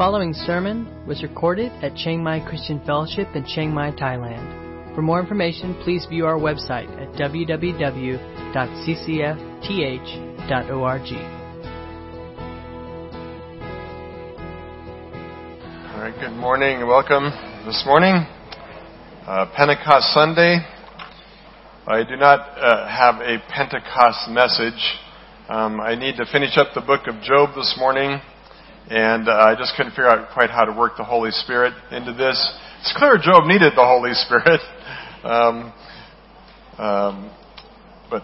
following sermon was recorded at Chiang Mai Christian Fellowship in Chiang Mai, Thailand. For more information, please view our website at www.ccfth.org. All right, good morning and welcome this morning. Uh, Pentecost Sunday. I do not uh, have a Pentecost message. Um, I need to finish up the book of Job this morning, and uh, I just couldn't figure out quite how to work the Holy Spirit into this. It's clear Job needed the Holy Spirit, um, um, but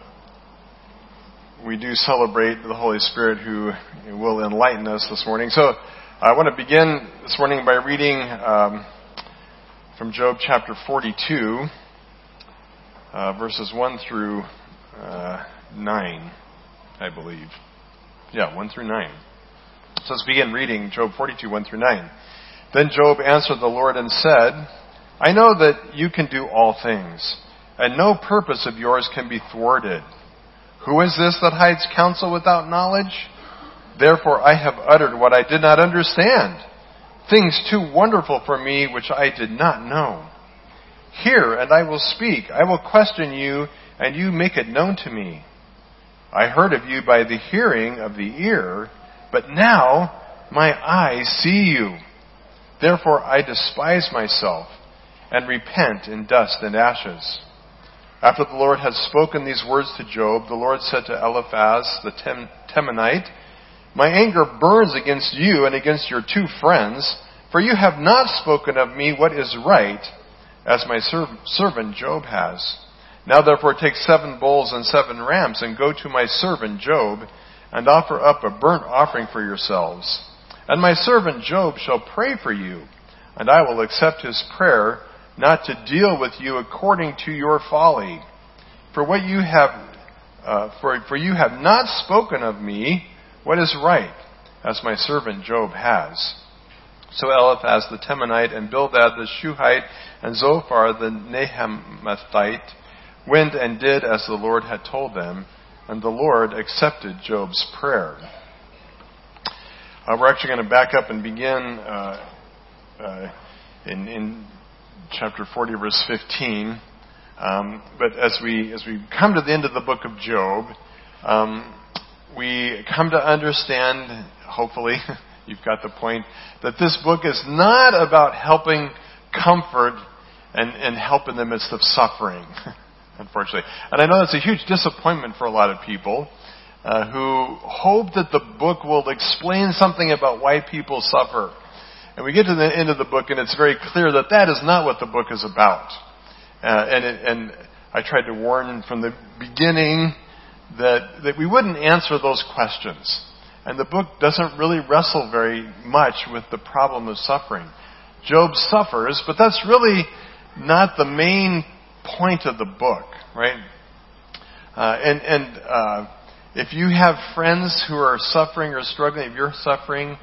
we do celebrate the Holy Spirit who will enlighten us this morning. So I want to begin this morning by reading um, from Job chapter 42, uh, verses 1 through uh, 9, I believe. Yeah, 1 through 9. So let's begin reading Job 42, 1 through 9. Then Job answered the Lord and said, I know that you can do all things, and no purpose of yours can be thwarted. Who is this that hides counsel without knowledge? Therefore I have uttered what I did not understand, things too wonderful for me which I did not know. Hear, and I will speak. I will question you, and you make it known to me. I heard of you by the hearing of the ear, but now my eyes see you. Therefore I despise myself, and repent in dust and ashes. After the Lord had spoken these words to Job, the Lord said to Eliphaz the Temanite, my anger burns against you and against your two friends, for you have not spoken of me what is right, as my servant Job has. Now therefore take seven bulls and seven rams, and go to my servant Job, and offer up a burnt offering for yourselves. And my servant Job shall pray for you, and I will accept his prayer, not to deal with you according to your folly. For what you have, uh, for, for you have not spoken of me, what is right, as my servant Job has? So Eliphaz the Temanite and Bildad the Shuhite and Zophar the Naamathite went and did as the Lord had told them, and the Lord accepted Job's prayer. Uh, we're actually going to back up and begin uh, uh, in, in, chapter 40, verse 15. Um, but as we as we come to the end of the book of Job, um, we come to understand, hopefully, you've got the point, that this book is not about helping comfort and, and help in the midst of suffering, unfortunately. And I know that's a huge disappointment for a lot of people uh, who hope that the book will explain something about why people suffer. And we get to the end of the book, and it's very clear that that is not what the book is about. Uh, and, it, and I tried to warn from the beginning that, that we wouldn't answer those questions. And the book doesn't really wrestle very much with the problem of suffering. Job suffers, but that's really not the main point of the book, right? Uh, and and uh, if you have friends who are suffering or struggling, if you're suffering,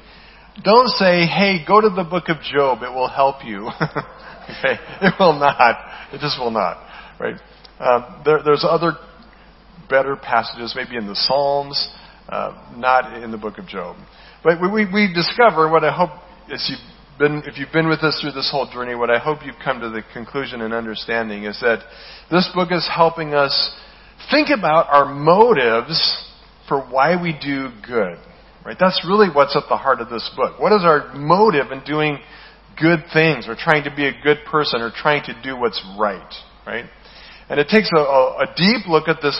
don't say, "Hey, go to the book of Job; it will help you." okay, it will not. It just will not, right? Uh, there, there's other better passages, maybe in the Psalms, uh, not in the book of Job. But we, we discover what I hope, as you've been, if you've been with us through this whole journey, what I hope you've come to the conclusion and understanding is that this book is helping us think about our motives for why we do good. Right? That's really what's at the heart of this book. What is our motive in doing good things or trying to be a good person or trying to do what's right? Right? And it takes a, a, deep look at this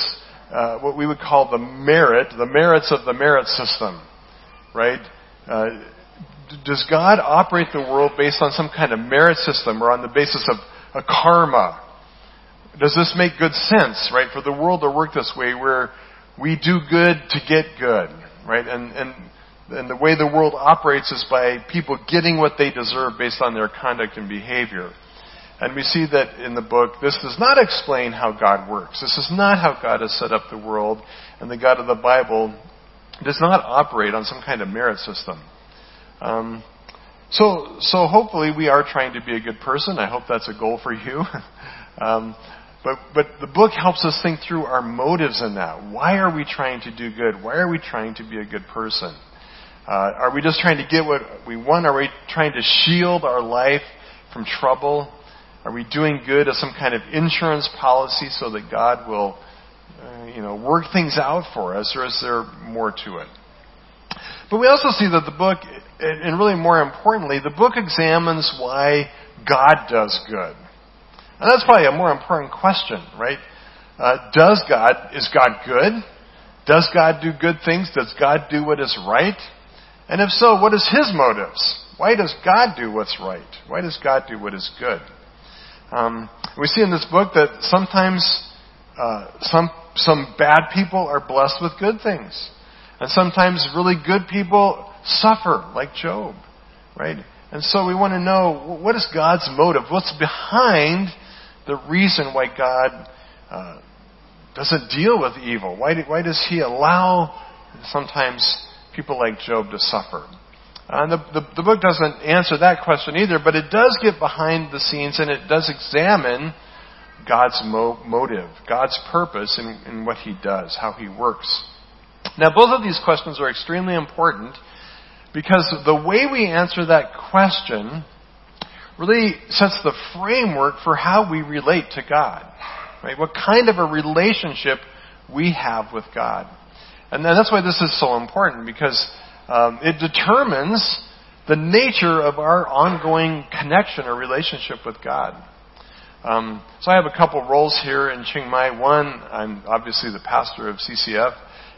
uh, what we would call the merit, the merits of the merit system, right? Uh, does God operate the world based on some kind of merit system or on the basis of a karma? Does this make good sense, right? For the world to work this way where we do good to get good, right? And, and, and the way the world operates is by people getting what they deserve based on their conduct and behavior. And we see that in the book, this does not explain how God works. This is not how God has set up the world. And the God of the Bible does not operate on some kind of merit system. Um, so, so hopefully we are trying to be a good person. I hope that's a goal for you. um, but, but the book helps us think through our motives in that. Why are we trying to do good? Why are we trying to be a good person? Uh, are we just trying to get what we want? Are we trying to shield our life from trouble? Are we doing good as some kind of insurance policy so that God will, uh, you know, work things out for us, or is there more to it? But we also see that the book, and really more importantly, the book examines why God does good. And that's probably a more important question, right? Uh, does God, is God good? Does God do good things? Does God do what is right? And if so, what is His motives? Why does God do what's right? Why does God do what is good? Um, we see in this book that sometimes uh, some some bad people are blessed with good things, and sometimes really good people suffer, like Job, right? And so we want to know what is God's motive? What's behind the reason why God uh, doesn't deal with evil? Why, do, why does He allow sometimes people like Job to suffer? And the, the, the book doesn't answer that question either, but it does get behind the scenes and it does examine God's mo- motive, God's purpose in, in what He does, how He works. Now, both of these questions are extremely important because the way we answer that question really sets the framework for how we relate to God. Right? What kind of a relationship we have with God. And that's why this is so important because um, it determines the nature of our ongoing connection or relationship with God. Um, so I have a couple roles here in Chiang Mai. One, I'm obviously the pastor of CCF,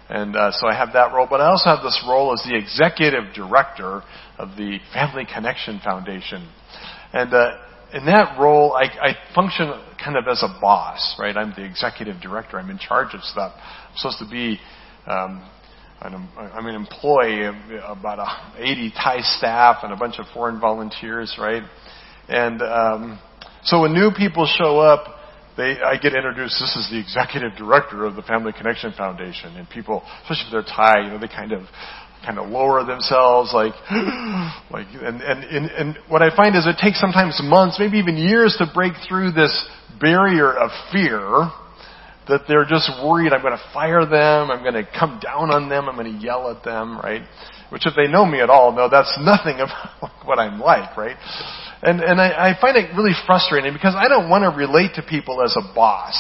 and uh, so I have that role. But I also have this role as the executive director of the Family Connection Foundation. And uh, in that role, I, I function kind of as a boss, right? I'm the executive director. I'm in charge of stuff. I'm supposed to be um, I'm an employee of about 80 Thai staff and a bunch of foreign volunteers, right? And um, so when new people show up, they, I get introduced. This is the executive director of the Family Connection Foundation, and people, especially if they're Thai, you know, they kind of kind of lower themselves, like, like, and, and, and, and what I find is it takes sometimes months, maybe even years, to break through this barrier of fear that they're just worried I'm going to fire them, I'm going to come down on them, I'm going to yell at them, right? Which if they know me at all, no, that's nothing about what I'm like, right? And, and I, I find it really frustrating because I don't want to relate to people as a boss,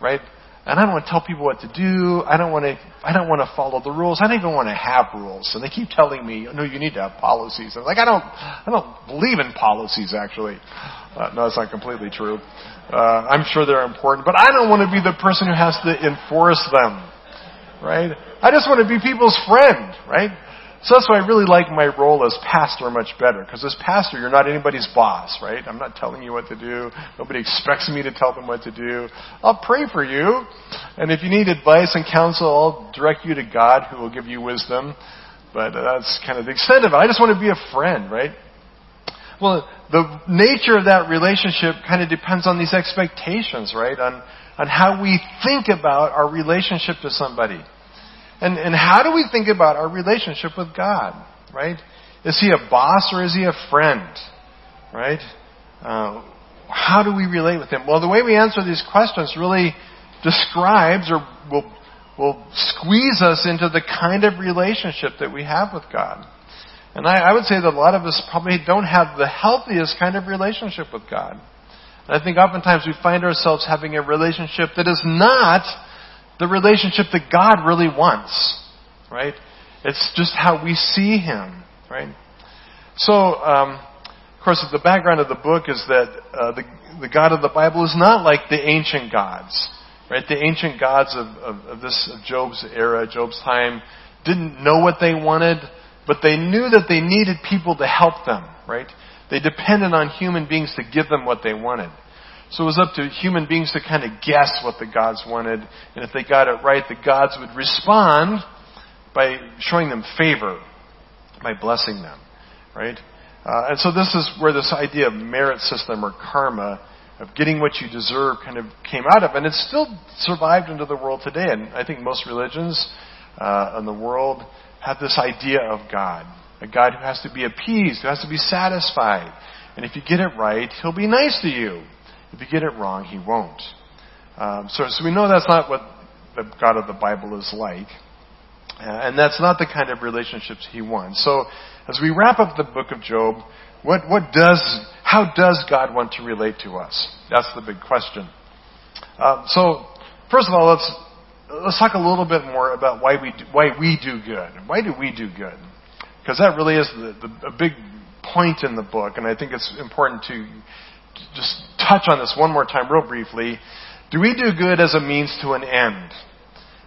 right? And I don't want to tell people what to do. I don't want to, I don't want to follow the rules. I don't even want to have rules. And they keep telling me, no, you need to have policies. I'm like, I don't, I don't believe in policies actually. Uh, no, that's not completely true. Uh, I'm sure they're important, but I don't want to be the person who has to enforce them. Right? I just want to be people's friend, right? So that's why I really like my role as pastor much better. Because as pastor, you're not anybody's boss, right? I'm not telling you what to do. Nobody expects me to tell them what to do. I'll pray for you. And if you need advice and counsel, I'll direct you to God who will give you wisdom. But that's kind of the extent of it. I just want to be a friend, right? Well, the nature of that relationship kind of depends on these expectations, right? On, on how we think about our relationship to somebody. And, and how do we think about our relationship with God, right? Is he a boss or is he a friend, right? Uh, how do we relate with him? Well, the way we answer these questions really describes or will, will squeeze us into the kind of relationship that we have with God. And I, I would say that a lot of us probably don't have the healthiest kind of relationship with God. And I think oftentimes we find ourselves having a relationship that is not the relationship that God really wants, right? It's just how we see Him, right? So, um, of course, the background of the book is that uh, the, the God of the Bible is not like the ancient gods, right? The ancient gods of, of, of this of Job's era, Job's time, didn't know what they wanted, but they knew that they needed people to help them, right? They depended on human beings to give them what they wanted. So it was up to human beings to kind of guess what the gods wanted. And if they got it right, the gods would respond by showing them favor, by blessing them. Right? Uh, and so this is where this idea of merit system or karma, of getting what you deserve, kind of came out of. And it's still survived into the world today. And I think most religions uh, in the world have this idea of God. A God who has to be appeased, who has to be satisfied. And if you get it right, he'll be nice to you. If you get it wrong, he won't. Um, so, so we know that's not what the God of the Bible is like. Uh, and that's not the kind of relationships he wants. So, as we wrap up the book of Job, what, what does, how does God want to relate to us? That's the big question. Um, so, first of all, let's, let's talk a little bit more about why we do, why we do good. Why do we do good? Because that really is the, the, a big point in the book, and I think it's important to just touch on this one more time, real briefly. Do we do good as a means to an end?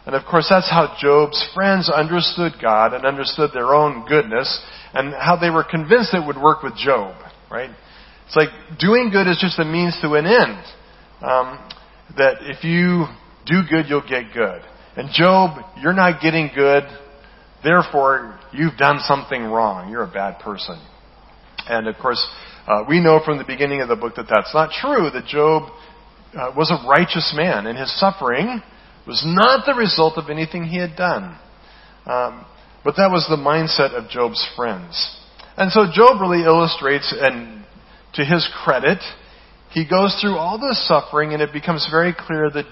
And of course, that's how Job's friends understood God and understood their own goodness and how they were convinced it would work with Job, right? It's like doing good is just a means to an end. Um, that if you do good, you'll get good. And Job, you're not getting good, therefore you've done something wrong. You're a bad person. And of course, uh, we know from the beginning of the book that that's not true, that Job uh, was a righteous man, and his suffering was not the result of anything he had done. Um, but that was the mindset of Job's friends. And so Job really illustrates, and to his credit, he goes through all this suffering, and it becomes very clear that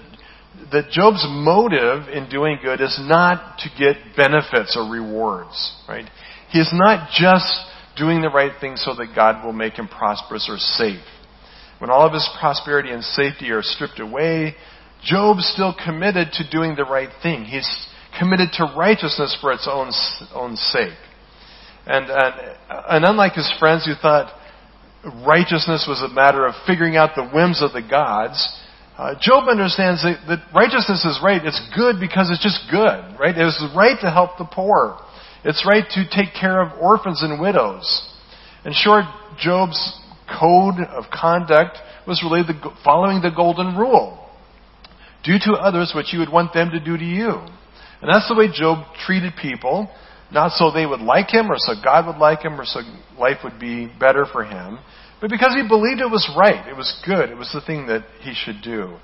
that Job's motive in doing good is not to get benefits or rewards, right? He is not just doing the right thing so that God will make him prosperous or safe. When all of his prosperity and safety are stripped away, Job's still committed to doing the right thing. He's committed to righteousness for its own, own sake. And, and, and unlike his friends who thought righteousness was a matter of figuring out the whims of the gods, uh, Job understands that, that righteousness is right. It's good because it's just good, right? It's right to help the poor. It's right to take care of orphans and widows. In short, Job's code of conduct was really the, following the golden rule. Do to others what you would want them to do to you. And that's the way Job treated people, not so they would like him or so God would like him or so life would be better for him, but because he believed it was right, it was good, it was the thing that he should do.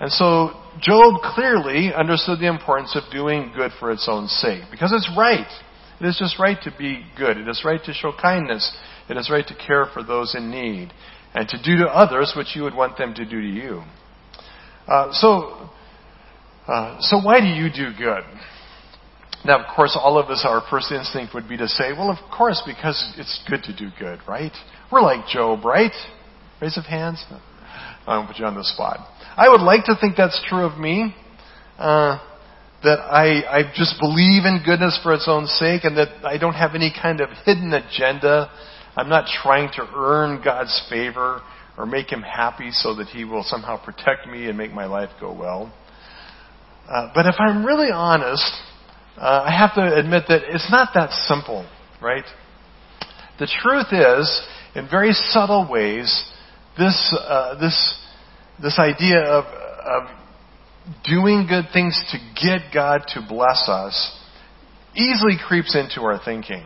And so Job clearly understood the importance of doing good for its own sake, because it's right. It is just right to be good. It is right to show kindness. It is right to care for those in need and to do to others what you would want them to do to you. Uh, so, uh, so why do you do good? Now, of course, all of us, our first instinct would be to say, well, of course, because it's good to do good, right? We're like Job, right? Raise of hands. I won't put you on the spot. I would like to think that's true of me. Uh, that I, I just believe in goodness for its own sake and that I don't have any kind of hidden agenda. I'm not trying to earn God's favor or make Him happy so that He will somehow protect me and make my life go well. Uh, but if I'm really honest, uh, I have to admit that it's not that simple, right? The truth is, in very subtle ways, this, uh, this, this idea of, of doing good things to get God to bless us easily creeps into our thinking.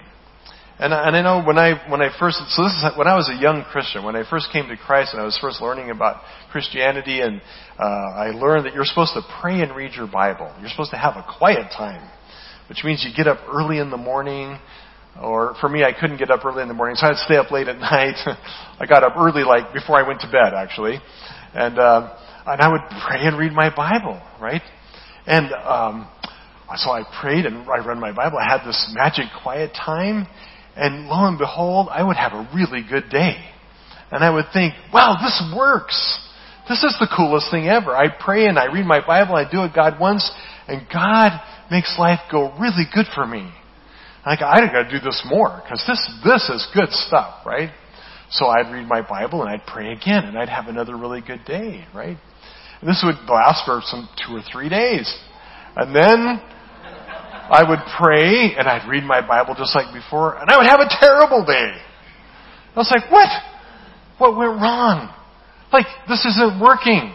And, and I know when I, when I first, so this is when I was a young Christian, when I first came to Christ and I was first learning about Christianity and uh, I learned that you're supposed to pray and read your Bible. You're supposed to have a quiet time, which means you get up early in the morning, or for me, I couldn't get up early in the morning, so I'd stay up late at night. I got up early, like before I went to bed, actually, and uh, and I would pray and read my Bible, right? And um, so I prayed and I read my Bible. I had this magic quiet time, and lo and behold, I would have a really good day. And I would think, wow, this works. This is the coolest thing ever. I pray and I read my Bible, I do what God wants, and God makes life go really good for me. Like, I gotta do this more, because this, this is good stuff, right? So I'd read my Bible and I'd pray again and I'd have another really good day, right? This would last for some two or three days. And then I would pray and I'd read my Bible just like before and I would have a terrible day. I was like, what? What went wrong? Like, this isn't working.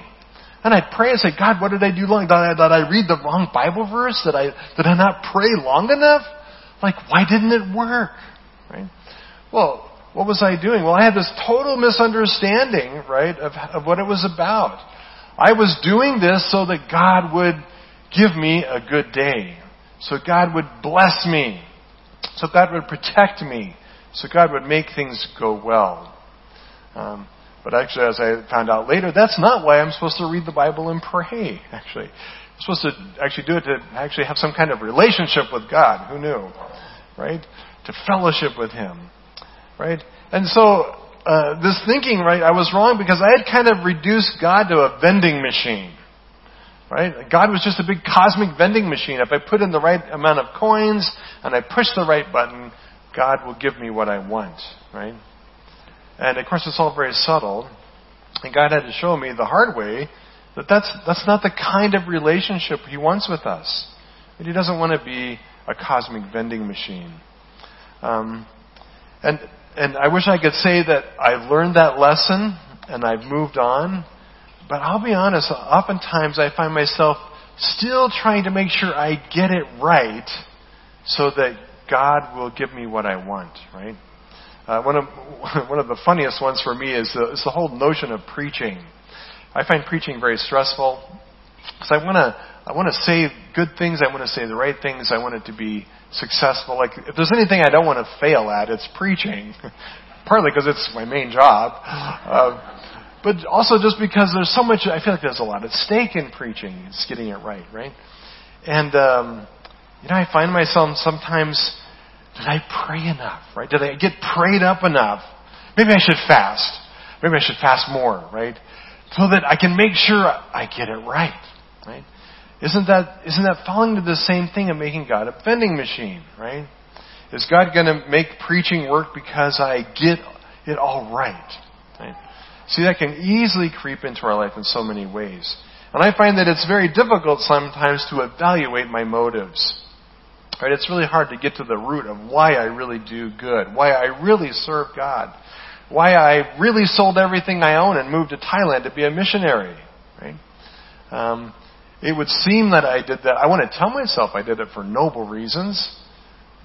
And I'd pray and say, God, what did I do wrong? Did I, did I read the wrong Bible verse? Did I, did I not pray long enough? Like, why didn't it work? Right? Well, what was I doing? Well, I had this total misunderstanding, right, of, of what it was about. I was doing this so that God would give me a good day. So God would bless me. So God would protect me. So God would make things go well. Um, But actually, as I found out later, that's not why I'm supposed to read the Bible and pray, actually. I'm supposed to actually do it to actually have some kind of relationship with God. Who knew? Right? To fellowship with Him. Right? And so, uh, this thinking, right, I was wrong because I had kind of reduced God to a vending machine. Right? God was just a big cosmic vending machine. If I put in the right amount of coins and I push the right button, God will give me what I want. Right? And of course, it's all very subtle. And God had to show me the hard way that that's, that's not the kind of relationship He wants with us. That He doesn't want to be a cosmic vending machine. Um, and, and I wish I could say that I've learned that lesson and I've moved on. But I'll be honest, oftentimes I find myself still trying to make sure I get it right so that God will give me what I want, right? Uh, one of one of the funniest ones for me is the, is the whole notion of preaching. I find preaching very stressful because I want to I want to say good things. I want to say the right things. I want it to be successful. Like if there's anything I don't want to fail at, it's preaching. Partly because it's my main job, uh, but also just because there's so much. I feel like there's a lot at stake in preaching. It's getting it right, right? And um, you know, I find myself sometimes did I pray enough? Right? Did I get prayed up enough? Maybe I should fast. Maybe I should fast more, right? So that I can make sure I get it right, right? Isn't that, isn't that falling to the same thing of making God a vending machine, right? Is God going to make preaching work because I get it all right? right? See, that can easily creep into our life in so many ways. And I find that it's very difficult sometimes to evaluate my motives. Right? It's really hard to get to the root of why I really do good, why I really serve God, why I really sold everything I own and moved to Thailand to be a missionary. Right? Um, it would seem that I did that. I want to tell myself I did it for noble reasons,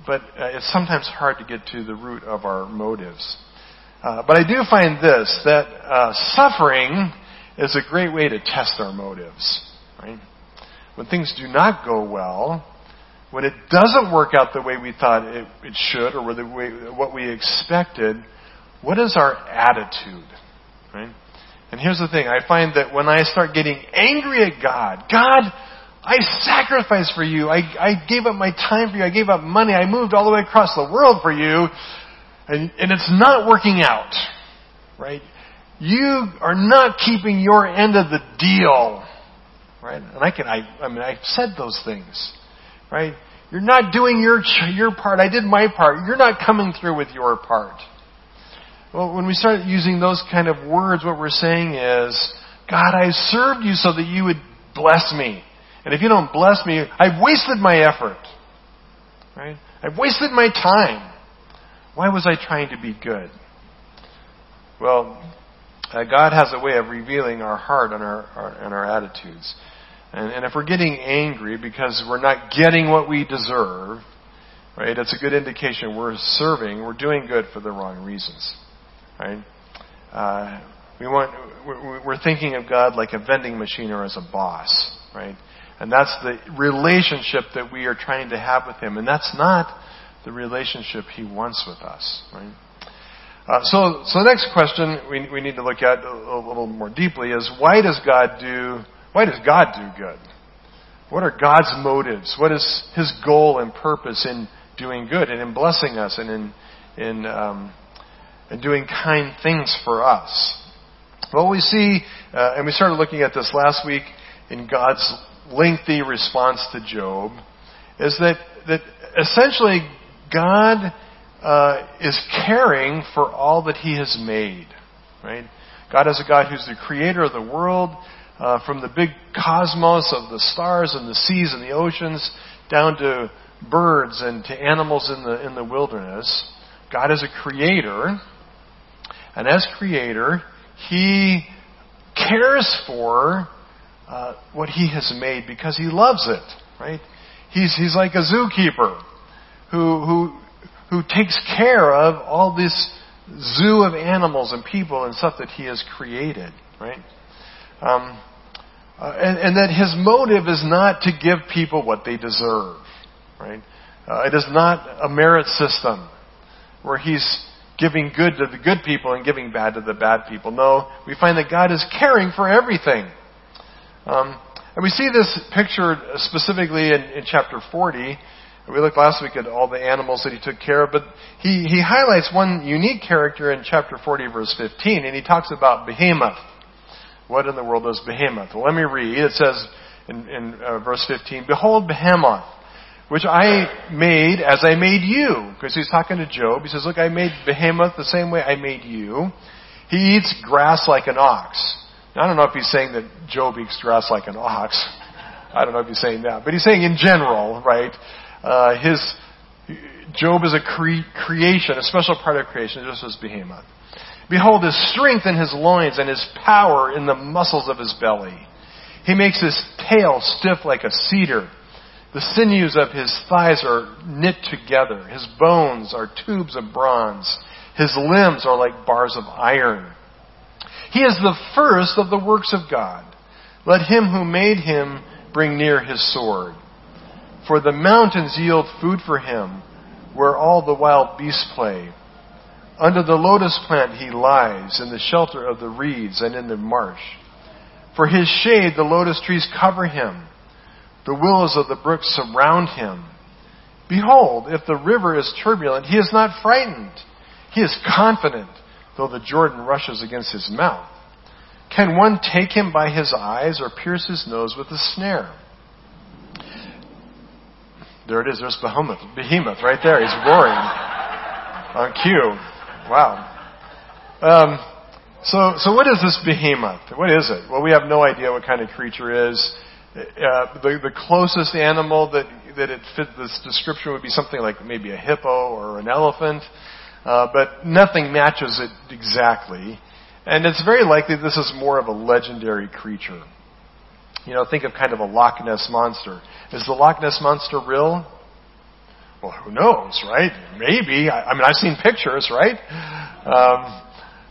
but uh, it's sometimes hard to get to the root of our motives. Uh, but I do find this that uh, suffering is a great way to test our motives. Right? When things do not go well, when it doesn't work out the way we thought it, it should or way, what we expected, what is our attitude? Right? And here's the thing. I find that when I start getting angry at God, God, I sacrificed for you. I, I gave up my time for you. I gave up money. I moved all the way across the world for you. And, and it's not working out. Right? You are not keeping your end of the deal. Right? And I can, I, I mean, I've said those things. Right? You're not doing your, your part. I did my part. You're not coming through with your part. Well, when we start using those kind of words, what we're saying is, God, I served you so that you would bless me. And if you don't bless me, I've wasted my effort. Right? I've wasted my time. Why was I trying to be good? Well, uh, God has a way of revealing our heart and our, our, and our attitudes. And, and if we're getting angry because we're not getting what we deserve, right, it's a good indication we're serving, we're doing good for the wrong reasons. Right? Uh, we want, we're thinking of God like a vending machine or as a boss, right? And that's the relationship that we are trying to have with Him. And that's not the relationship He wants with us, right? Uh, so, so the next question we, we need to look at a, a little more deeply is why does God do why does God do good? What are God's motives? What is His goal and purpose in doing good and in blessing us and in, in, um, in doing kind things for us? Well, we see, uh, and we started looking at this last week in God's lengthy response to Job, is that, that essentially God uh, is caring for all that He has made. Right? God is a God who's the creator of the world uh, from the big cosmos of the stars and the seas and the oceans down to birds and to animals in the, in the wilderness. God is a creator. And as creator, He cares for uh, what He has made because He loves it, right? He's, he's like a zookeeper who, who, who takes care of all this zoo of animals and people and stuff that He has created, right? Um, uh, and, and, that his motive is not to give people what they deserve, right? Uh, it is not a merit system where he's giving good to the good people and giving bad to the bad people. No, we find that God is caring for everything. Um, and we see this pictured specifically in, in chapter 40. We looked last week at all the animals that he took care of, but he, he highlights one unique character in chapter 40, verse 15, and he talks about Behemoth. What in the world is Behemoth? Well, let me read. It says in, in uh, verse 15, Behold Behemoth, which I made as I made you. Because he's talking to Job. He says, Look, I made Behemoth the same way I made you. He eats grass like an ox. Now, I don't know if he's saying that Job eats grass like an ox. I don't know if he's saying that. But he's saying in general, right? Uh, his Job is a cre- creation, a special part of creation, just as Behemoth. Behold his strength in his loins and his power in the muscles of his belly. He makes his tail stiff like a cedar. The sinews of his thighs are knit together. His bones are tubes of bronze. His limbs are like bars of iron. He is the first of the works of God. Let him who made him bring near his sword. For the mountains yield food for him, where all the wild beasts play. Under the lotus plant he lies, in the shelter of the reeds and in the marsh. For his shade the lotus trees cover him. The willows of the brook surround him. Behold, if the river is turbulent, he is not frightened. He is confident, though the Jordan rushes against his mouth. Can one take him by his eyes or pierce his nose with a snare? There it is. There's Behemoth, Behemoth right there. He's roaring on cue. Wow. Um, so, so what is this behemoth? What is it? Well, we have no idea what kind of creature is. Uh, the, the closest animal that that it fit this description would be something like maybe a hippo or an elephant, uh, but nothing matches it exactly. And it's very likely this is more of a legendary creature. You know, think of kind of a Loch Ness monster. Is the Loch Ness monster real? Well, who knows, right? Maybe. I, I mean, I've seen pictures, right? Um,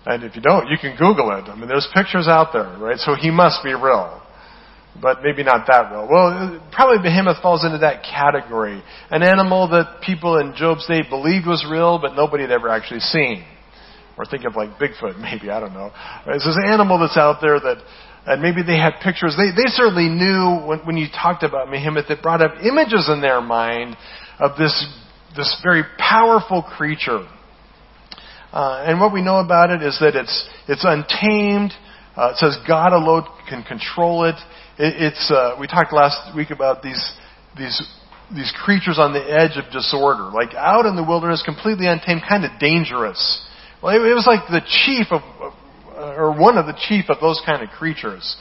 and if you don't, you can Google it. I mean, there's pictures out there, right? So he must be real. But maybe not that real. Well, probably behemoth falls into that category. An animal that people in Job's day believed was real, but nobody had ever actually seen. Or think of like Bigfoot, maybe, I don't know. It's this animal that's out there that, and maybe they had pictures. They, they certainly knew when, when you talked about behemoth, it brought up images in their mind of this, this very powerful creature. Uh, and what we know about it is that it's, it's untamed. Uh, it says God alone can control it. it it's, uh, we talked last week about these, these, these creatures on the edge of disorder, like out in the wilderness, completely untamed, kind of dangerous. Well, it, it was like the chief of, or one of the chief of those kind of creatures.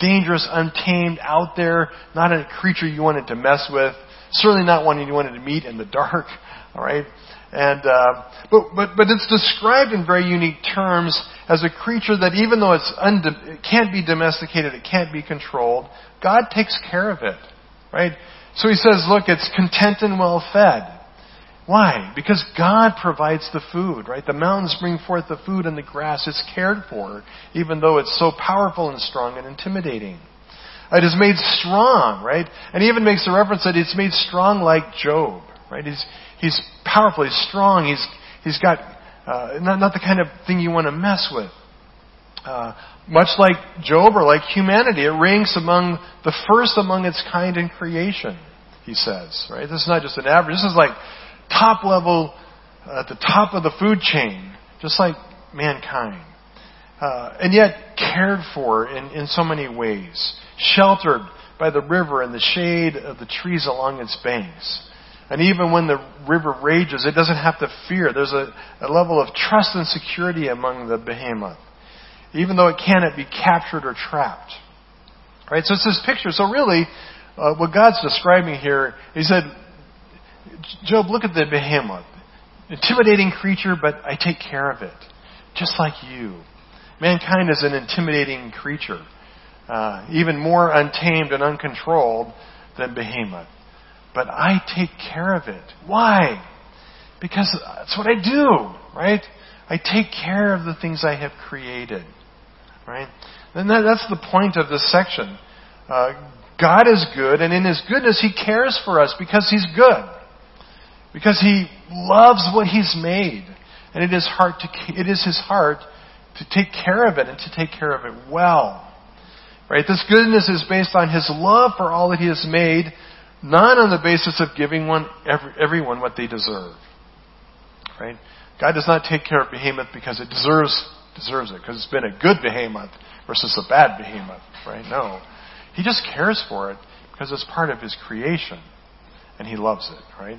Dangerous, untamed, out there, not a creature you wanted to mess with. Certainly not one you wanted to meet in the dark. All right. And, uh, but, but, but it's described in very unique terms as a creature that even though it's unde- it can't be domesticated, it can't be controlled, God takes care of it. Right? So he says, look, it's content and well fed. Why? Because God provides the food, right? The mountains bring forth the food and the grass. It's cared for, even though it's so powerful and strong and intimidating. It is made strong, right? And he even makes the reference that it's made strong like Job, right? He's, he's powerful, he's strong, he's, he's got, uh, not, not the kind of thing you want to mess with. Uh, much like Job or like humanity, it ranks among the first among its kind in creation, he says, right? This is not just an average, this is like top level, uh, at the top of the food chain, just like mankind. Uh, and yet cared for in, in so many ways, sheltered by the river and the shade of the trees along its banks. And even when the river rages, it doesn't have to fear. There's a, a level of trust and security among the behemoth, even though it cannot be captured or trapped. Right? So it's this picture. So really, uh, what God's describing here, He said, Job, look at the behemoth. Intimidating creature, but I take care of it. Just like you. Mankind is an intimidating creature. Uh, even more untamed and uncontrolled than behemoth but I take care of it. Why? Because that's what I do, right? I take care of the things I have created, right? And that, that's the point of this section. Uh, God is good, and in His goodness, He cares for us because He's good. Because He loves what He's made. And it is heart to, it is his heart to take care of it and to take care of it well. Right? This goodness is based on his love for all that he has made, not on the basis of giving one, every, everyone what they deserve. Right? God does not take care of behemoth because it deserves deserves it, because it's been a good behemoth versus a bad behemoth. Right? No. He just cares for it because it's part of his creation. And he loves it, right?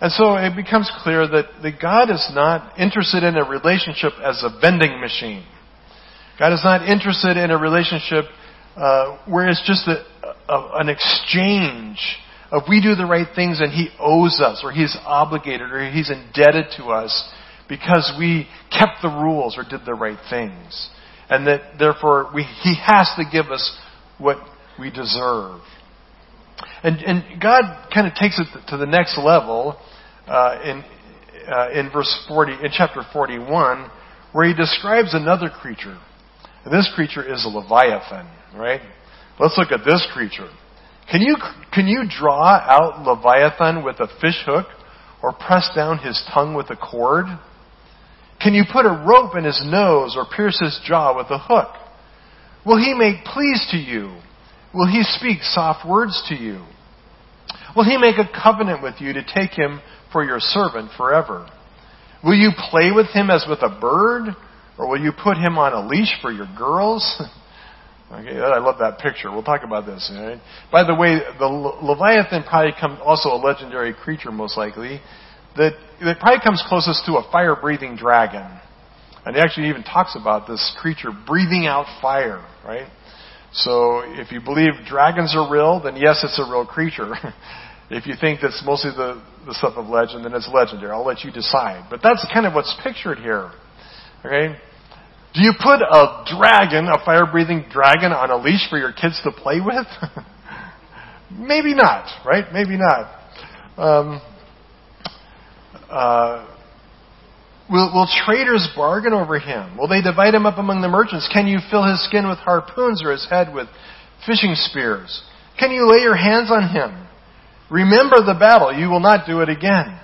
And so it becomes clear that, that God is not interested in a relationship as a vending machine. God is not interested in a relationship uh, where it's just a, a, an exchange of we do the right things and He owes us, or He's obligated, or He's indebted to us because we kept the rules or did the right things. And that therefore we, He has to give us what we deserve. And, and God kind of takes it to the next level uh, in, uh, in verse 40, in chapter 41, where he describes another creature. And this creature is a Leviathan, right? Let's look at this creature. Can you, can you draw out Leviathan with a fish hook or press down his tongue with a cord? Can you put a rope in his nose or pierce his jaw with a hook? Will he make pleas to you? Will he speak soft words to you? Will he make a covenant with you to take him for your servant forever? Will you play with him as with a bird? Or will you put him on a leash for your girls? okay, I love that picture. We'll talk about this. Right? By the way, the Leviathan probably comes also a legendary creature, most likely. That, that probably comes closest to a fire-breathing dragon. And he actually even talks about this creature breathing out fire, right? So if you believe dragons are real, then yes, it's a real creature. if you think that's mostly the, the stuff of legend, then it's legendary. I'll let you decide. But that's kind of what's pictured here. Okay? Do you put a dragon, a fire breathing dragon, on a leash for your kids to play with? Maybe not, right? Maybe not. Um, uh, Will, will traders bargain over him? Will they divide him up among the merchants? Can you fill his skin with harpoons or his head with fishing spears? Can you lay your hands on him? Remember the battle. You will not do it again.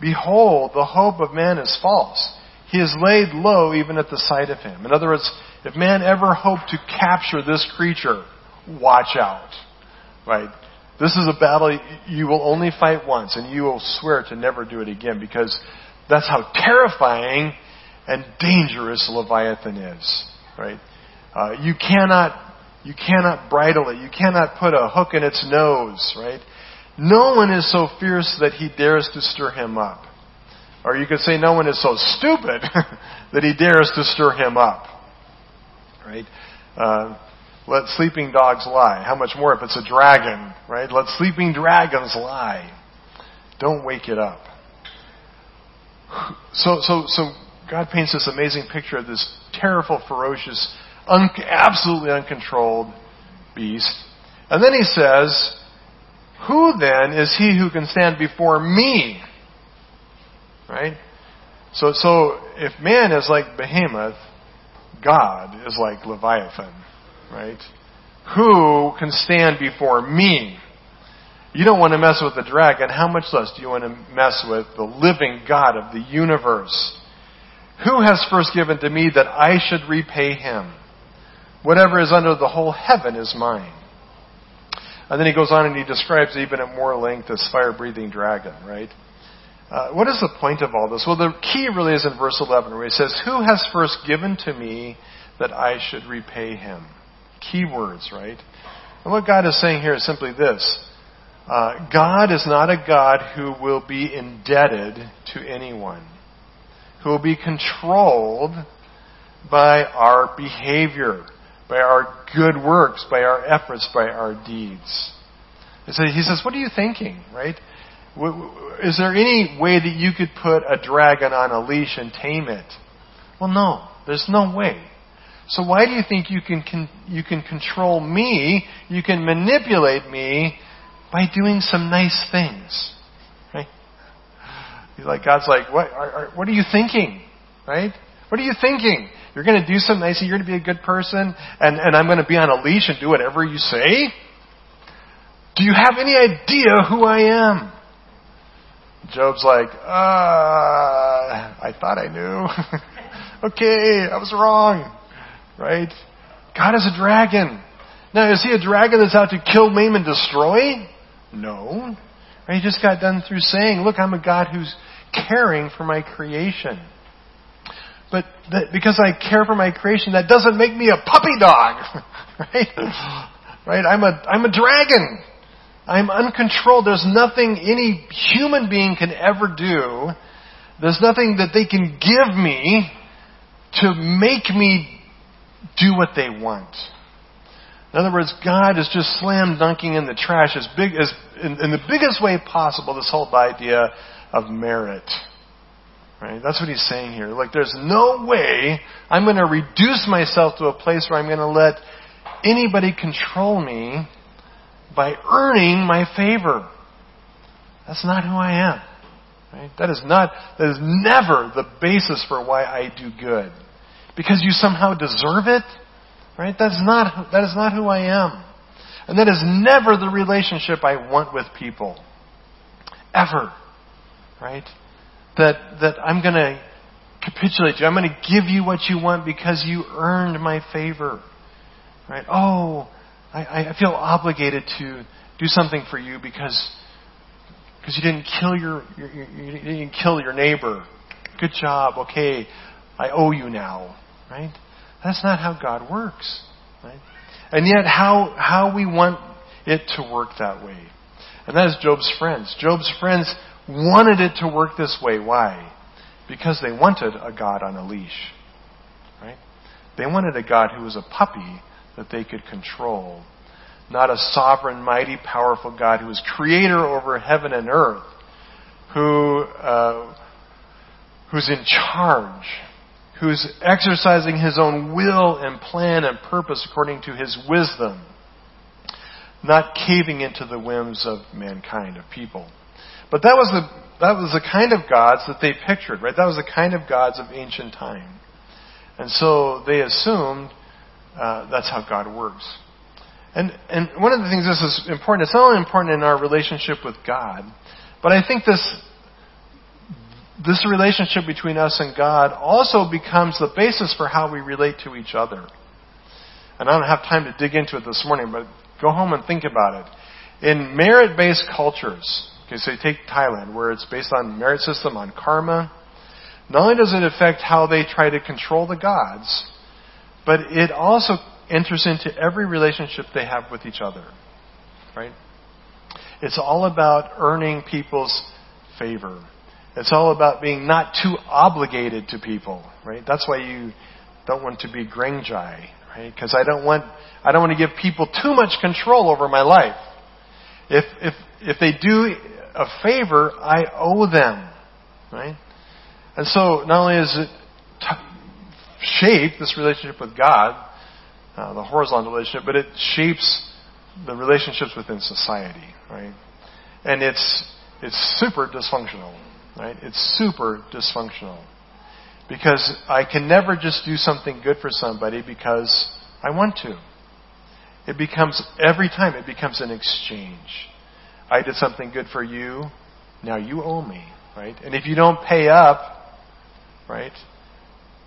Behold, the hope of man is false. He is laid low even at the sight of him. In other words, if man ever hoped to capture this creature, watch out. Right? This is a battle you will only fight once and you will swear to never do it again because that's how terrifying and dangerous Leviathan is, right? Uh, you cannot, you cannot bridle it. You cannot put a hook in its nose, right? No one is so fierce that he dares to stir him up. Or you could say no one is so stupid that he dares to stir him up. Right? Uh, let sleeping dogs lie. How much more if it's a dragon, right? Let sleeping dragons lie. Don't wake it up. So, so, so God paints this amazing picture of this terrible, ferocious, un- absolutely uncontrolled beast. And then he says, Who then is he who can stand before me? Right? So, so if man is like behemoth, God is like Leviathan. Right? Who can stand before me? You don't want to mess with the dragon. How much less do you want to mess with the living God of the universe? Who has first given to me that I should repay him? Whatever is under the whole heaven is mine. And then he goes on and he describes even at more length this fire breathing dragon, right? Uh, what is the point of all this? Well, the key really is in verse 11 where he says, Who has first given to me that I should repay him? Key words, right? And what God is saying here is simply this uh, God is not a God who will be indebted to anyone, who will be controlled by our behavior, by our good works, by our efforts, by our deeds. He says, What are you thinking, right? Is there any way that you could put a dragon on a leash and tame it? Well, no. There's no way. So why do you think you can, you can control me, you can manipulate me by doing some nice things. Right? He's like, God's like, what are, are, what are you thinking? Right? What are you thinking? You're going to do some nice, you're going to be a good person, and, and I'm going to be on a leash and do whatever you say? Do you have any idea who I am? Job's like, uh, I thought I knew. okay, I was wrong. Right? God is a dragon. Now, is he a dragon that's out to kill, maim, and destroy? No. He just got done through saying, look, I'm a God who's caring for my creation. But that, because I care for my creation, that doesn't make me a puppy dog. right? Right? I'm a, I'm a dragon. I'm uncontrolled. There's nothing any human being can ever do. There's nothing that they can give me to make me do what they want. In other words, God is just slam dunking in the trash as big as in, in the biggest way possible. This whole idea of merit, right? That's what he's saying here. Like, there's no way I'm going to reduce myself to a place where I'm going to let anybody control me by earning my favor. That's not who I am. Right? That is not, that is never the basis for why I do good. Because you somehow deserve it, right? That's not, that is not who I am. And that is never the relationship I want with people. Ever. Right? That, that I'm gonna capitulate you. I'm gonna give you what you want because you earned my favor. Right? Oh, I, I feel obligated to do something for you because because you didn't kill your, your, your, you didn't kill your neighbor. Good job. Okay, I owe you now. Right? That's not how God works. Right? And yet, how how we want it to work that way, and that is Job's friends. Job's friends wanted it to work this way. Why? Because they wanted a God on a leash. Right? They wanted a God who was a puppy that they could control. Not a sovereign, mighty, powerful God who is creator over heaven and earth, who, uh, who's in charge, who's exercising his own will and plan and purpose according to his wisdom, not caving into the whims of mankind, of people. But that was the that was the kind of gods that they pictured, right? That was the kind of gods of ancient time. And so they assumed uh, that's how God works. And, and one of the things this is important, it's not only important in our relationship with God, but I think this, this relationship between us and God also becomes the basis for how we relate to each other. And I don't have time to dig into it this morning, but go home and think about it. In merit-based cultures, okay, so you take Thailand, where it's based on merit system, on karma, not only does it affect how they try to control the gods, but it also enters into every relationship they have with each other. Right? It's all about earning people's favor. It's all about being not too obligated to people, right? That's why you don't want to be Grengjai, right? Because I don't want I don't want to give people too much control over my life. If if if they do a favor, I owe them, right? And so not only is it shape this relationship with God, uh, the horizontal relationship, but it shapes the relationships within society, right? And it's it's super dysfunctional, right? It's super dysfunctional because I can never just do something good for somebody because I want to. It becomes every time it becomes an exchange. I did something good for you, now you owe me, right? And if you don't pay up, right,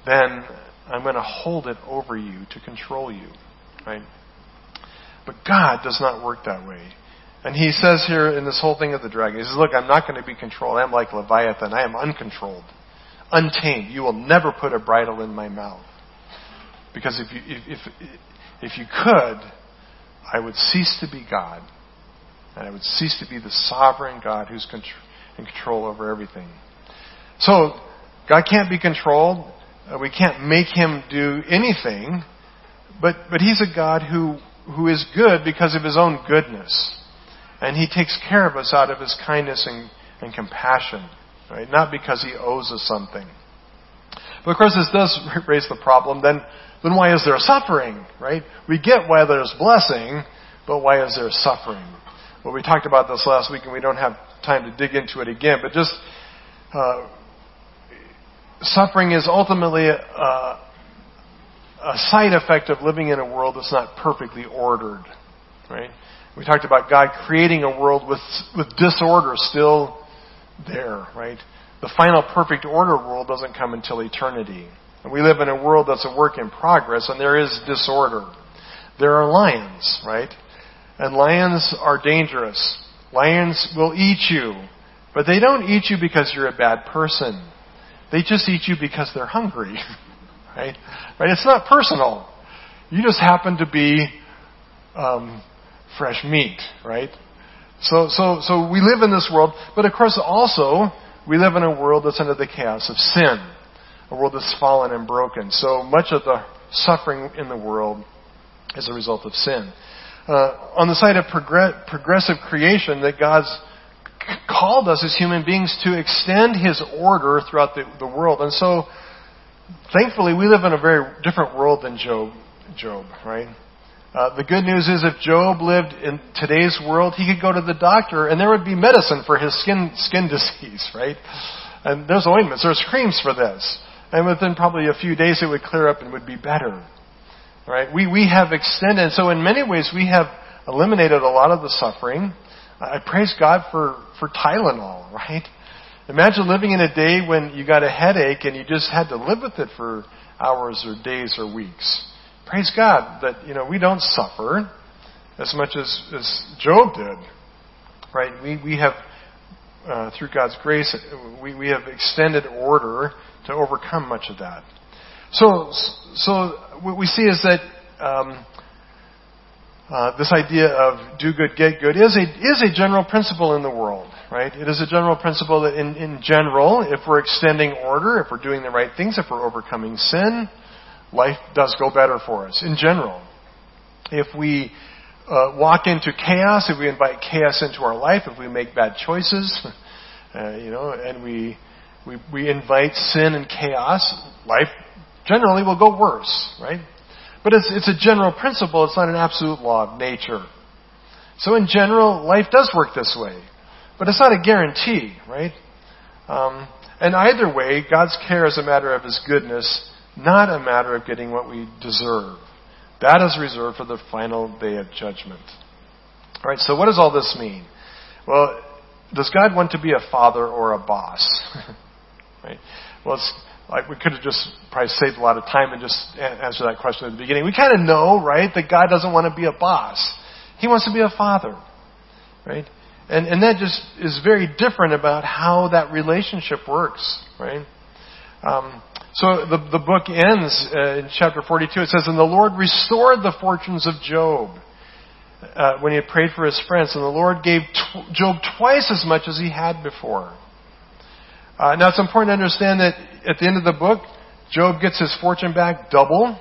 then I'm going to hold it over you to control you. Right? But God does not work that way. And he says here in this whole thing of the dragon, he says, Look, I'm not going to be controlled. I'm like Leviathan. I am uncontrolled, untamed. You will never put a bridle in my mouth. Because if you, if, if, if you could, I would cease to be God. And I would cease to be the sovereign God who's in control over everything. So, God can't be controlled. Uh, we can't make him do anything, but, but he's a God who, who is good because of his own goodness. And he takes care of us out of his kindness and, and compassion, right? Not because he owes us something. But of course, this does raise the problem. Then, then why is there suffering, right? We get why there's blessing, but why is there suffering? Well, we talked about this last week, and we don't have time to dig into it again. But just uh, suffering is ultimately a, a, side effect of living in a world that's not perfectly ordered. Right? We talked about God creating a world with with disorder still there, right? The final perfect order world doesn't come until eternity. And we live in a world that's a work in progress, and there is disorder. There are lions, right? And lions are dangerous. Lions will eat you, but they don't eat you because you're a bad person. They just eat you because they're hungry, right? Right? It's not personal. You just happen to be um, fresh meat, right? So, so, so we live in this world, but of course also we live in a world that's under the chaos of sin, a world that's fallen and broken. So much of the suffering in the world is a result of sin. Uh, on the side of progress, progressive creation, that God's called us as human beings to extend His order throughout the, the world, and so thankfully we live in a very different world than Job. Job, right? Uh, the good news is if Job lived in today's world, he could go to the doctor and there would be medicine for his skin, skin disease, right? And there's ointments, there's creams for this. And within probably a few days it would clear up and would be better. Right? We, we have extended, so in many ways we have eliminated a lot of the suffering. I praise God for, for Tylenol, right? Imagine living in a day when you got a headache and you just had to live with it for hours or days or weeks praise God that, you know, we don't suffer as much as, as Job did. Right? We, we have, uh, through God's grace, we, we have extended order to overcome much of that. So, so what we see is that um, uh, this idea of do good, get good is a, is a general principle in the world, right? It is a general principle that in, in general, if we're extending order, if we're doing the right things, if we're overcoming sin, life does go better for us in general. If we uh, walk into chaos, if we invite chaos into our life, if we make bad choices, uh, you know, and we, we we invite sin and chaos, life generally will go worse, right? But it's it's a general principle. It's not an absolute law of nature. So in general, life does work this way, but it's not a guarantee, right? Um, and either way, God's care is a matter of His goodness not a matter of getting what we deserve. That is reserved for the final day of judgment. All right, so what does all this mean? Well, does God want to be a father or a boss? right? Well, it's like we could have just probably saved a lot of time and just answer that question at the beginning. We kind of know, right, that God doesn't want to be a boss. He wants to be a father, right? And and that just is very different about how that relationship works, right? Um, so the, the book ends uh, in chapter 42. It says, And the Lord restored the fortunes of Job uh, when he had prayed for his friends, and the Lord gave tw- Job twice as much as he had before. Uh, now it's important to understand that at the end of the book, Job gets his fortune back double.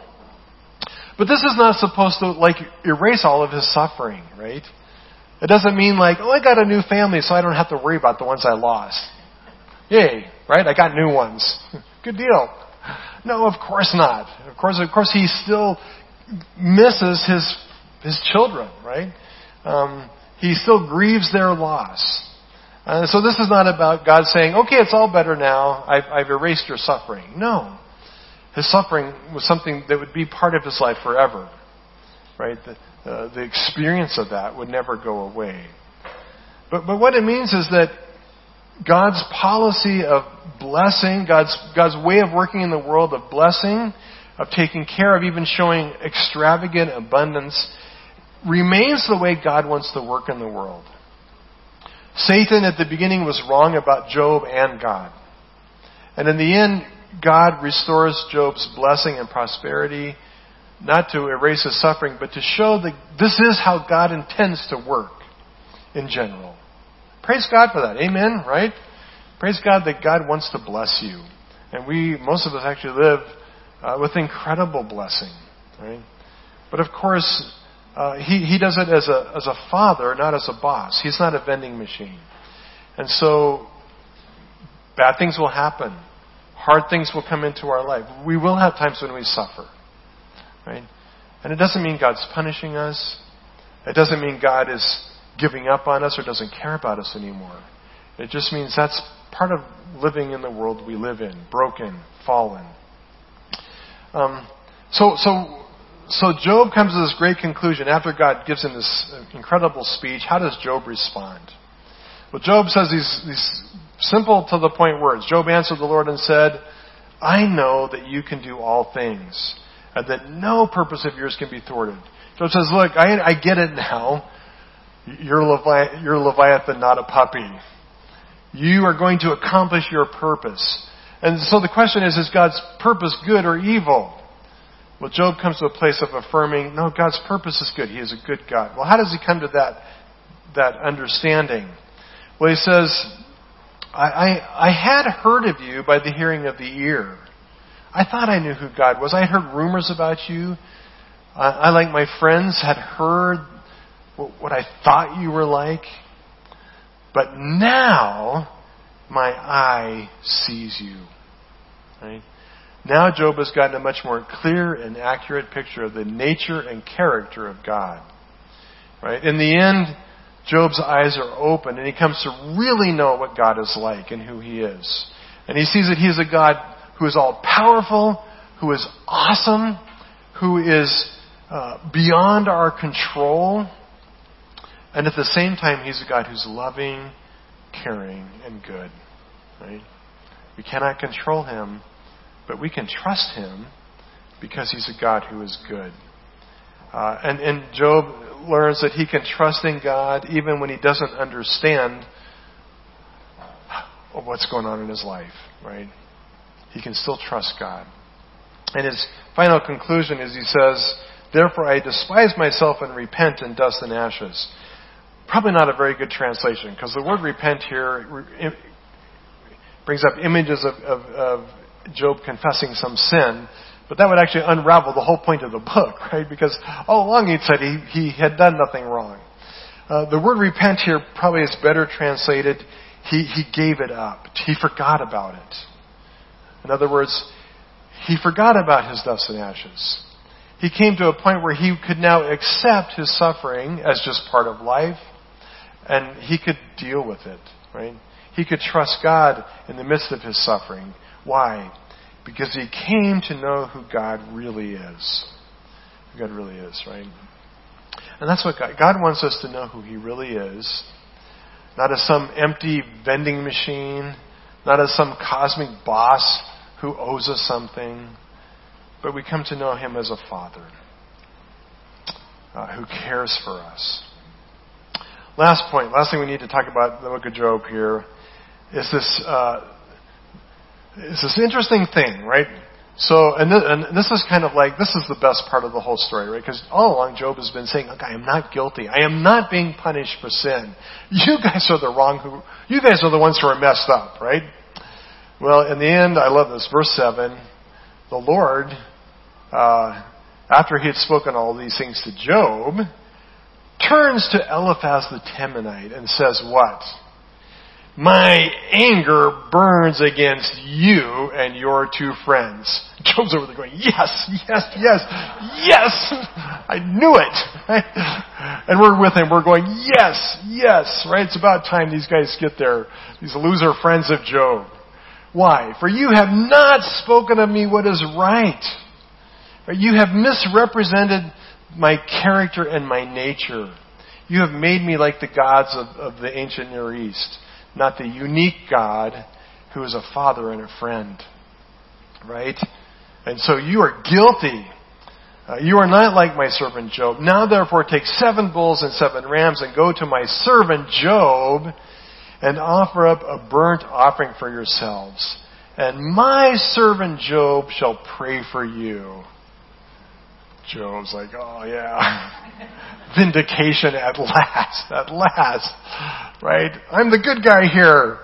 But this is not supposed to like erase all of his suffering, right? It doesn't mean like, oh, I got a new family, so I don't have to worry about the ones I lost. Yay, right? I got new ones. Good deal. No, of course not. Of course, of course, he still misses his his children, right? Um, he still grieves their loss. Uh, so this is not about God saying, "Okay, it's all better now. I've, I've erased your suffering." No, his suffering was something that would be part of his life forever, right? The, uh, the experience of that would never go away. But but what it means is that God's policy of blessing, God's, God's way of working in the world of blessing, of taking care of, even showing extravagant abundance, remains the way God wants to work in the world. Satan at the beginning was wrong about Job and God. And in the end, God restores Job's blessing and prosperity, not to erase his suffering, but to show that this is how God intends to work in general. Praise God for that. Amen, right? Praise God that God wants to bless you. And we, most of us actually live uh, with incredible blessing, right? But of course, uh, he, he does it as a, as a father, not as a boss. He's not a vending machine. And so, bad things will happen. Hard things will come into our life. We will have times when we suffer, right? And it doesn't mean God's punishing us. It doesn't mean God is giving up on us or doesn't care about us anymore. It just means that's part of living in the world we live in, broken, fallen. Um, so, so, so Job comes to this great conclusion after God gives him this incredible speech. How does Job respond? Well, Job says these, these Simple to the point words. Job answered the Lord and said, I know that you can do all things, and that no purpose of yours can be thwarted. Job says, Look, I, I get it now. You're, Levi- you're Leviathan, not a puppy. You are going to accomplish your purpose. And so the question is, is God's purpose good or evil? Well, Job comes to a place of affirming, no, God's purpose is good. He is a good God. Well, how does he come to that, that understanding? Well, he says, I, I, I had heard of you by the hearing of the ear. I thought I knew who God was. I heard rumors about you. I, I like my friends, had heard what, what I thought you were like. But now, my eye sees you. Right? Now Job has gotten a much more clear and accurate picture of the nature and character of God. Right? In the end, Job's eyes are open and he comes to really know what God is like and who he is. And he sees that he is a God who is all powerful, who is awesome, who is uh, beyond our control. And at the same time, he's a God who's loving, caring, and good. Right? We cannot control him, but we can trust him because he's a God who is good. Uh, and, and Job learns that he can trust in God even when he doesn't understand what's going on in his life, right? He can still trust God. And his final conclusion is he says, Therefore I despise myself and repent in dust and ashes. Probably not a very good translation because the word repent here brings up images of, of, of Job confessing some sin, but that would actually unravel the whole point of the book, right? Because all along he'd said he, he had done nothing wrong. Uh, the word repent here probably is better translated, he, he gave it up. He forgot about it. In other words, he forgot about his dust and ashes. He came to a point where he could now accept his suffering as just part of life, and he could deal with it, right? He could trust God in the midst of his suffering. Why? Because he came to know who God really is. Who God really is, right? And that's what God, God wants us to know who he really is. Not as some empty vending machine, not as some cosmic boss who owes us something, but we come to know him as a father uh, who cares for us. Last point, last thing we need to talk about the book of Job here is this uh, it's this interesting thing, right? So, and this, and this is kind of like, this is the best part of the whole story, right? Because all along Job has been saying, look, I am not guilty. I am not being punished for sin. You guys are the wrong who, you guys are the ones who are messed up, right? Well, in the end, I love this. Verse 7, the Lord, uh, after he had spoken all these things to Job, turns to Eliphaz the Temanite and says what? My anger burns against you and your two friends. Job's over there going, yes, yes, yes, yes! I knew it! And we're with him, we're going, yes, yes, right? It's about time these guys get there, these loser friends of Job. Why? For you have not spoken of me what is right. You have misrepresented my character and my nature. You have made me like the gods of, of the ancient Near East not the unique God who is a father and a friend. Right? And so you are guilty. Uh, you are not like my servant Job. Now therefore take seven bulls and seven rams and go to my servant Job and offer up a burnt offering for yourselves. And my servant Job shall pray for you. Job's like, oh yeah. Vindication at last, at last. Right? I'm the good guy here.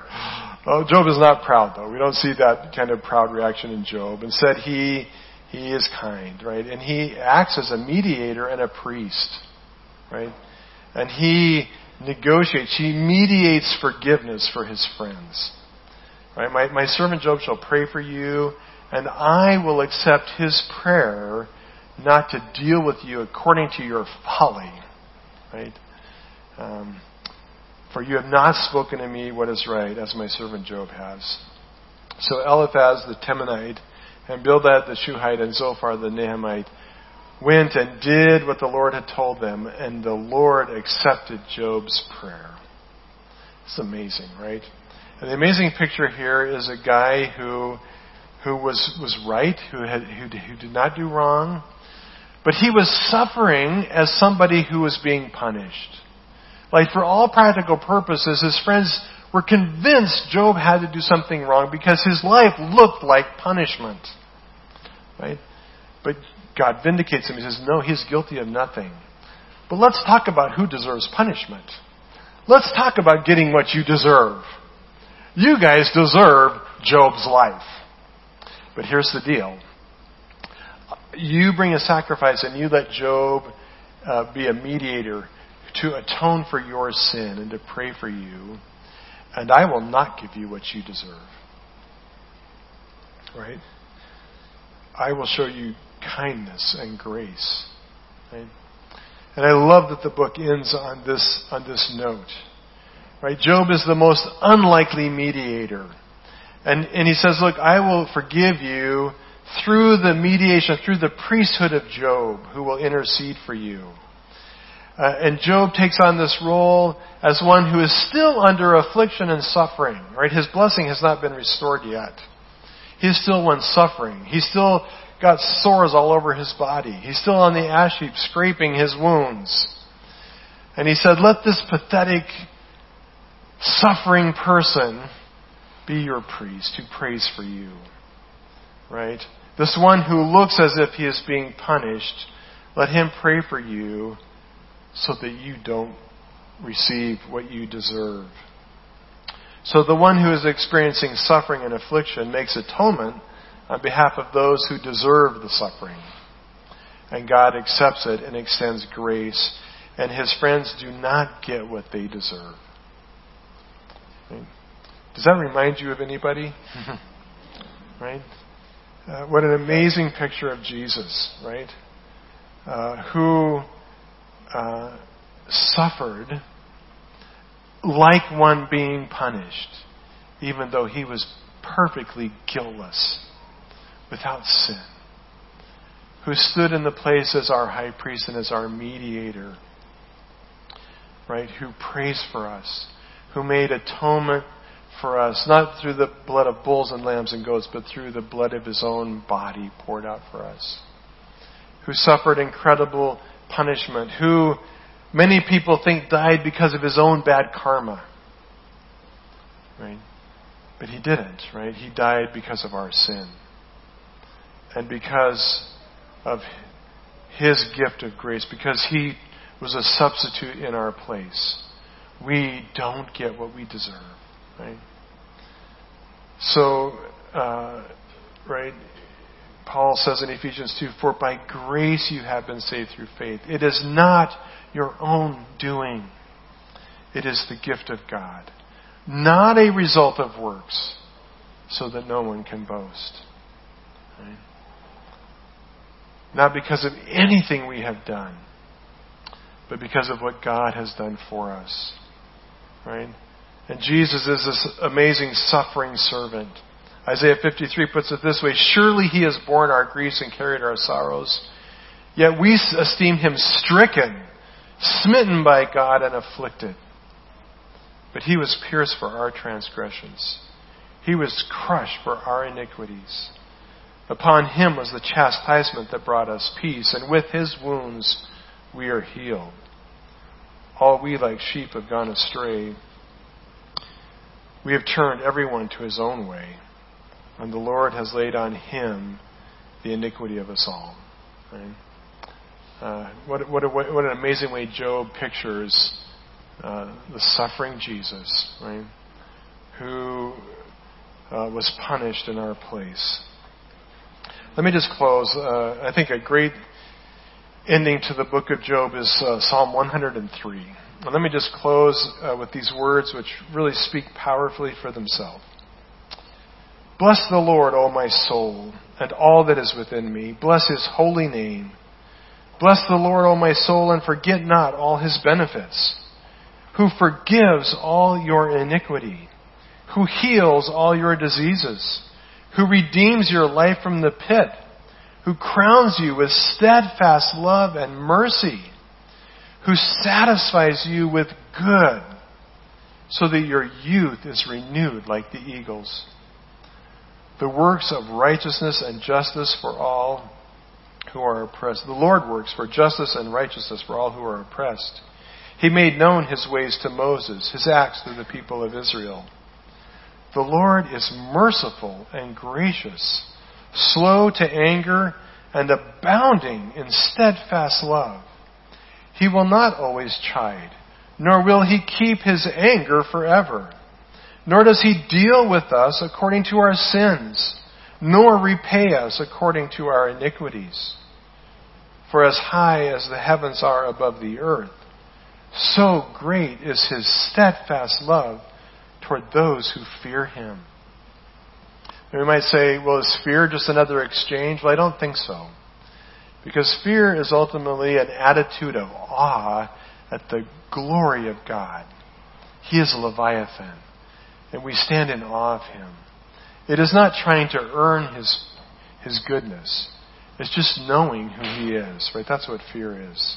Oh, Job is not proud though. We don't see that kind of proud reaction in Job. Instead, he, he is kind, right? And he acts as a mediator and a priest, right? And he negotiates, he mediates forgiveness for his friends. Right? My, my servant Job shall pray for you, and I will accept his prayer not to deal with you according to your folly. Right? Um, for you have not spoken to me what is right, as my servant Job has. So Eliphaz the Temanite, and Bildad the Shuhite, and Zophar the Naamite went and did what the Lord had told them, and the Lord accepted Job's prayer. It's amazing, right? And the amazing picture here is a guy who, who was, was right, who, had, who, who did not do wrong, but he was suffering as somebody who was being punished. Like for all practical purposes, his friends were convinced Job had to do something wrong because his life looked like punishment. Right? But God vindicates him. He says, no, he's guilty of nothing. But let's talk about who deserves punishment. Let's talk about getting what you deserve. You guys deserve Job's life. But here's the deal. You bring a sacrifice and you let Job uh, be a mediator to atone for your sin and to pray for you, and I will not give you what you deserve. Right? I will show you kindness and grace. Right? And I love that the book ends on this, on this note. Right? Job is the most unlikely mediator. And, and he says, look, I will forgive you through the mediation, through the priesthood of Job, who will intercede for you. Uh, and Job takes on this role as one who is still under affliction and suffering. Right? His blessing has not been restored yet. He's still one suffering. He's still got sores all over his body. He's still on the ash heap scraping his wounds. And he said, let this pathetic, suffering person be your priest who prays for you. Right? This one who looks as if he is being punished, let him pray for you so that you don't receive what you deserve. So the one who is experiencing suffering and affliction makes atonement on behalf of those who deserve the suffering. And God accepts it and extends grace, and his friends do not get what they deserve. Does that remind you of anybody? right? Uh, what an amazing picture of Jesus, right? Uh, who uh, suffered like one being punished, even though he was perfectly guiltless, without sin. Who stood in the place as our high priest and as our mediator, right? Who prays for us, who made atonement for us, not through the blood of bulls and lambs and goats, but through the blood of his own body poured out for us. Who suffered incredible punishment, who many people think died because of his own bad karma. Right? But he didn't, right? He died because of our sin. And because of his gift of grace, because he was a substitute in our place. We don't get what we deserve, right? So, uh, right, Paul says in Ephesians 2 For by grace you have been saved through faith. It is not your own doing, it is the gift of God, not a result of works, so that no one can boast. Right? Not because of anything we have done, but because of what God has done for us. Right? And Jesus is this amazing suffering servant Isaiah 53 puts it this way Surely he has borne our griefs and carried our sorrows. Yet we esteem him stricken, smitten by God, and afflicted. But he was pierced for our transgressions, he was crushed for our iniquities. Upon him was the chastisement that brought us peace, and with his wounds we are healed. All we like sheep have gone astray. We have turned everyone to his own way and the Lord has laid on him the iniquity of us all. Right? Uh, what, what, what, an amazing way Job pictures uh, the suffering Jesus, right? Who uh, was punished in our place. Let me just close. Uh, I think a great ending to the book of Job is uh, Psalm 103. Let me just close uh, with these words which really speak powerfully for themselves. Bless the Lord, O my soul, and all that is within me. Bless his holy name. Bless the Lord, O my soul, and forget not all his benefits, who forgives all your iniquity, who heals all your diseases, who redeems your life from the pit, who crowns you with steadfast love and mercy, who satisfies you with good so that your youth is renewed like the eagles. The works of righteousness and justice for all who are oppressed. The Lord works for justice and righteousness for all who are oppressed. He made known his ways to Moses, his acts to the people of Israel. The Lord is merciful and gracious, slow to anger, and abounding in steadfast love. He will not always chide, nor will he keep his anger forever. Nor does he deal with us according to our sins, nor repay us according to our iniquities. For as high as the heavens are above the earth, so great is his steadfast love toward those who fear him. And we might say, well, is fear just another exchange? Well, I don't think so. Because fear is ultimately an attitude of awe at the glory of God. He is a Leviathan, and we stand in awe of him. It is not trying to earn his, his goodness. It's just knowing who he is, right? That's what fear is.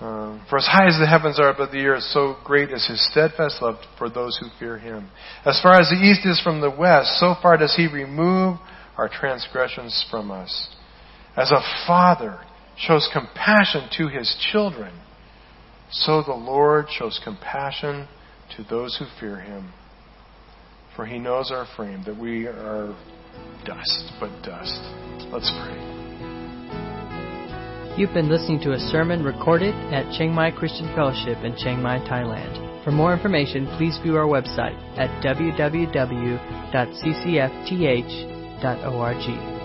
Um, for as high as the heavens are above the earth, so great is his steadfast love for those who fear him. As far as the east is from the west, so far does he remove our transgressions from us. As a father shows compassion to his children, so the Lord shows compassion to those who fear him. For he knows our frame, that we are dust, but dust. Let's pray. You've been listening to a sermon recorded at Chiang Mai Christian Fellowship in Chiang Mai, Thailand. For more information, please view our website at www.ccfth.org.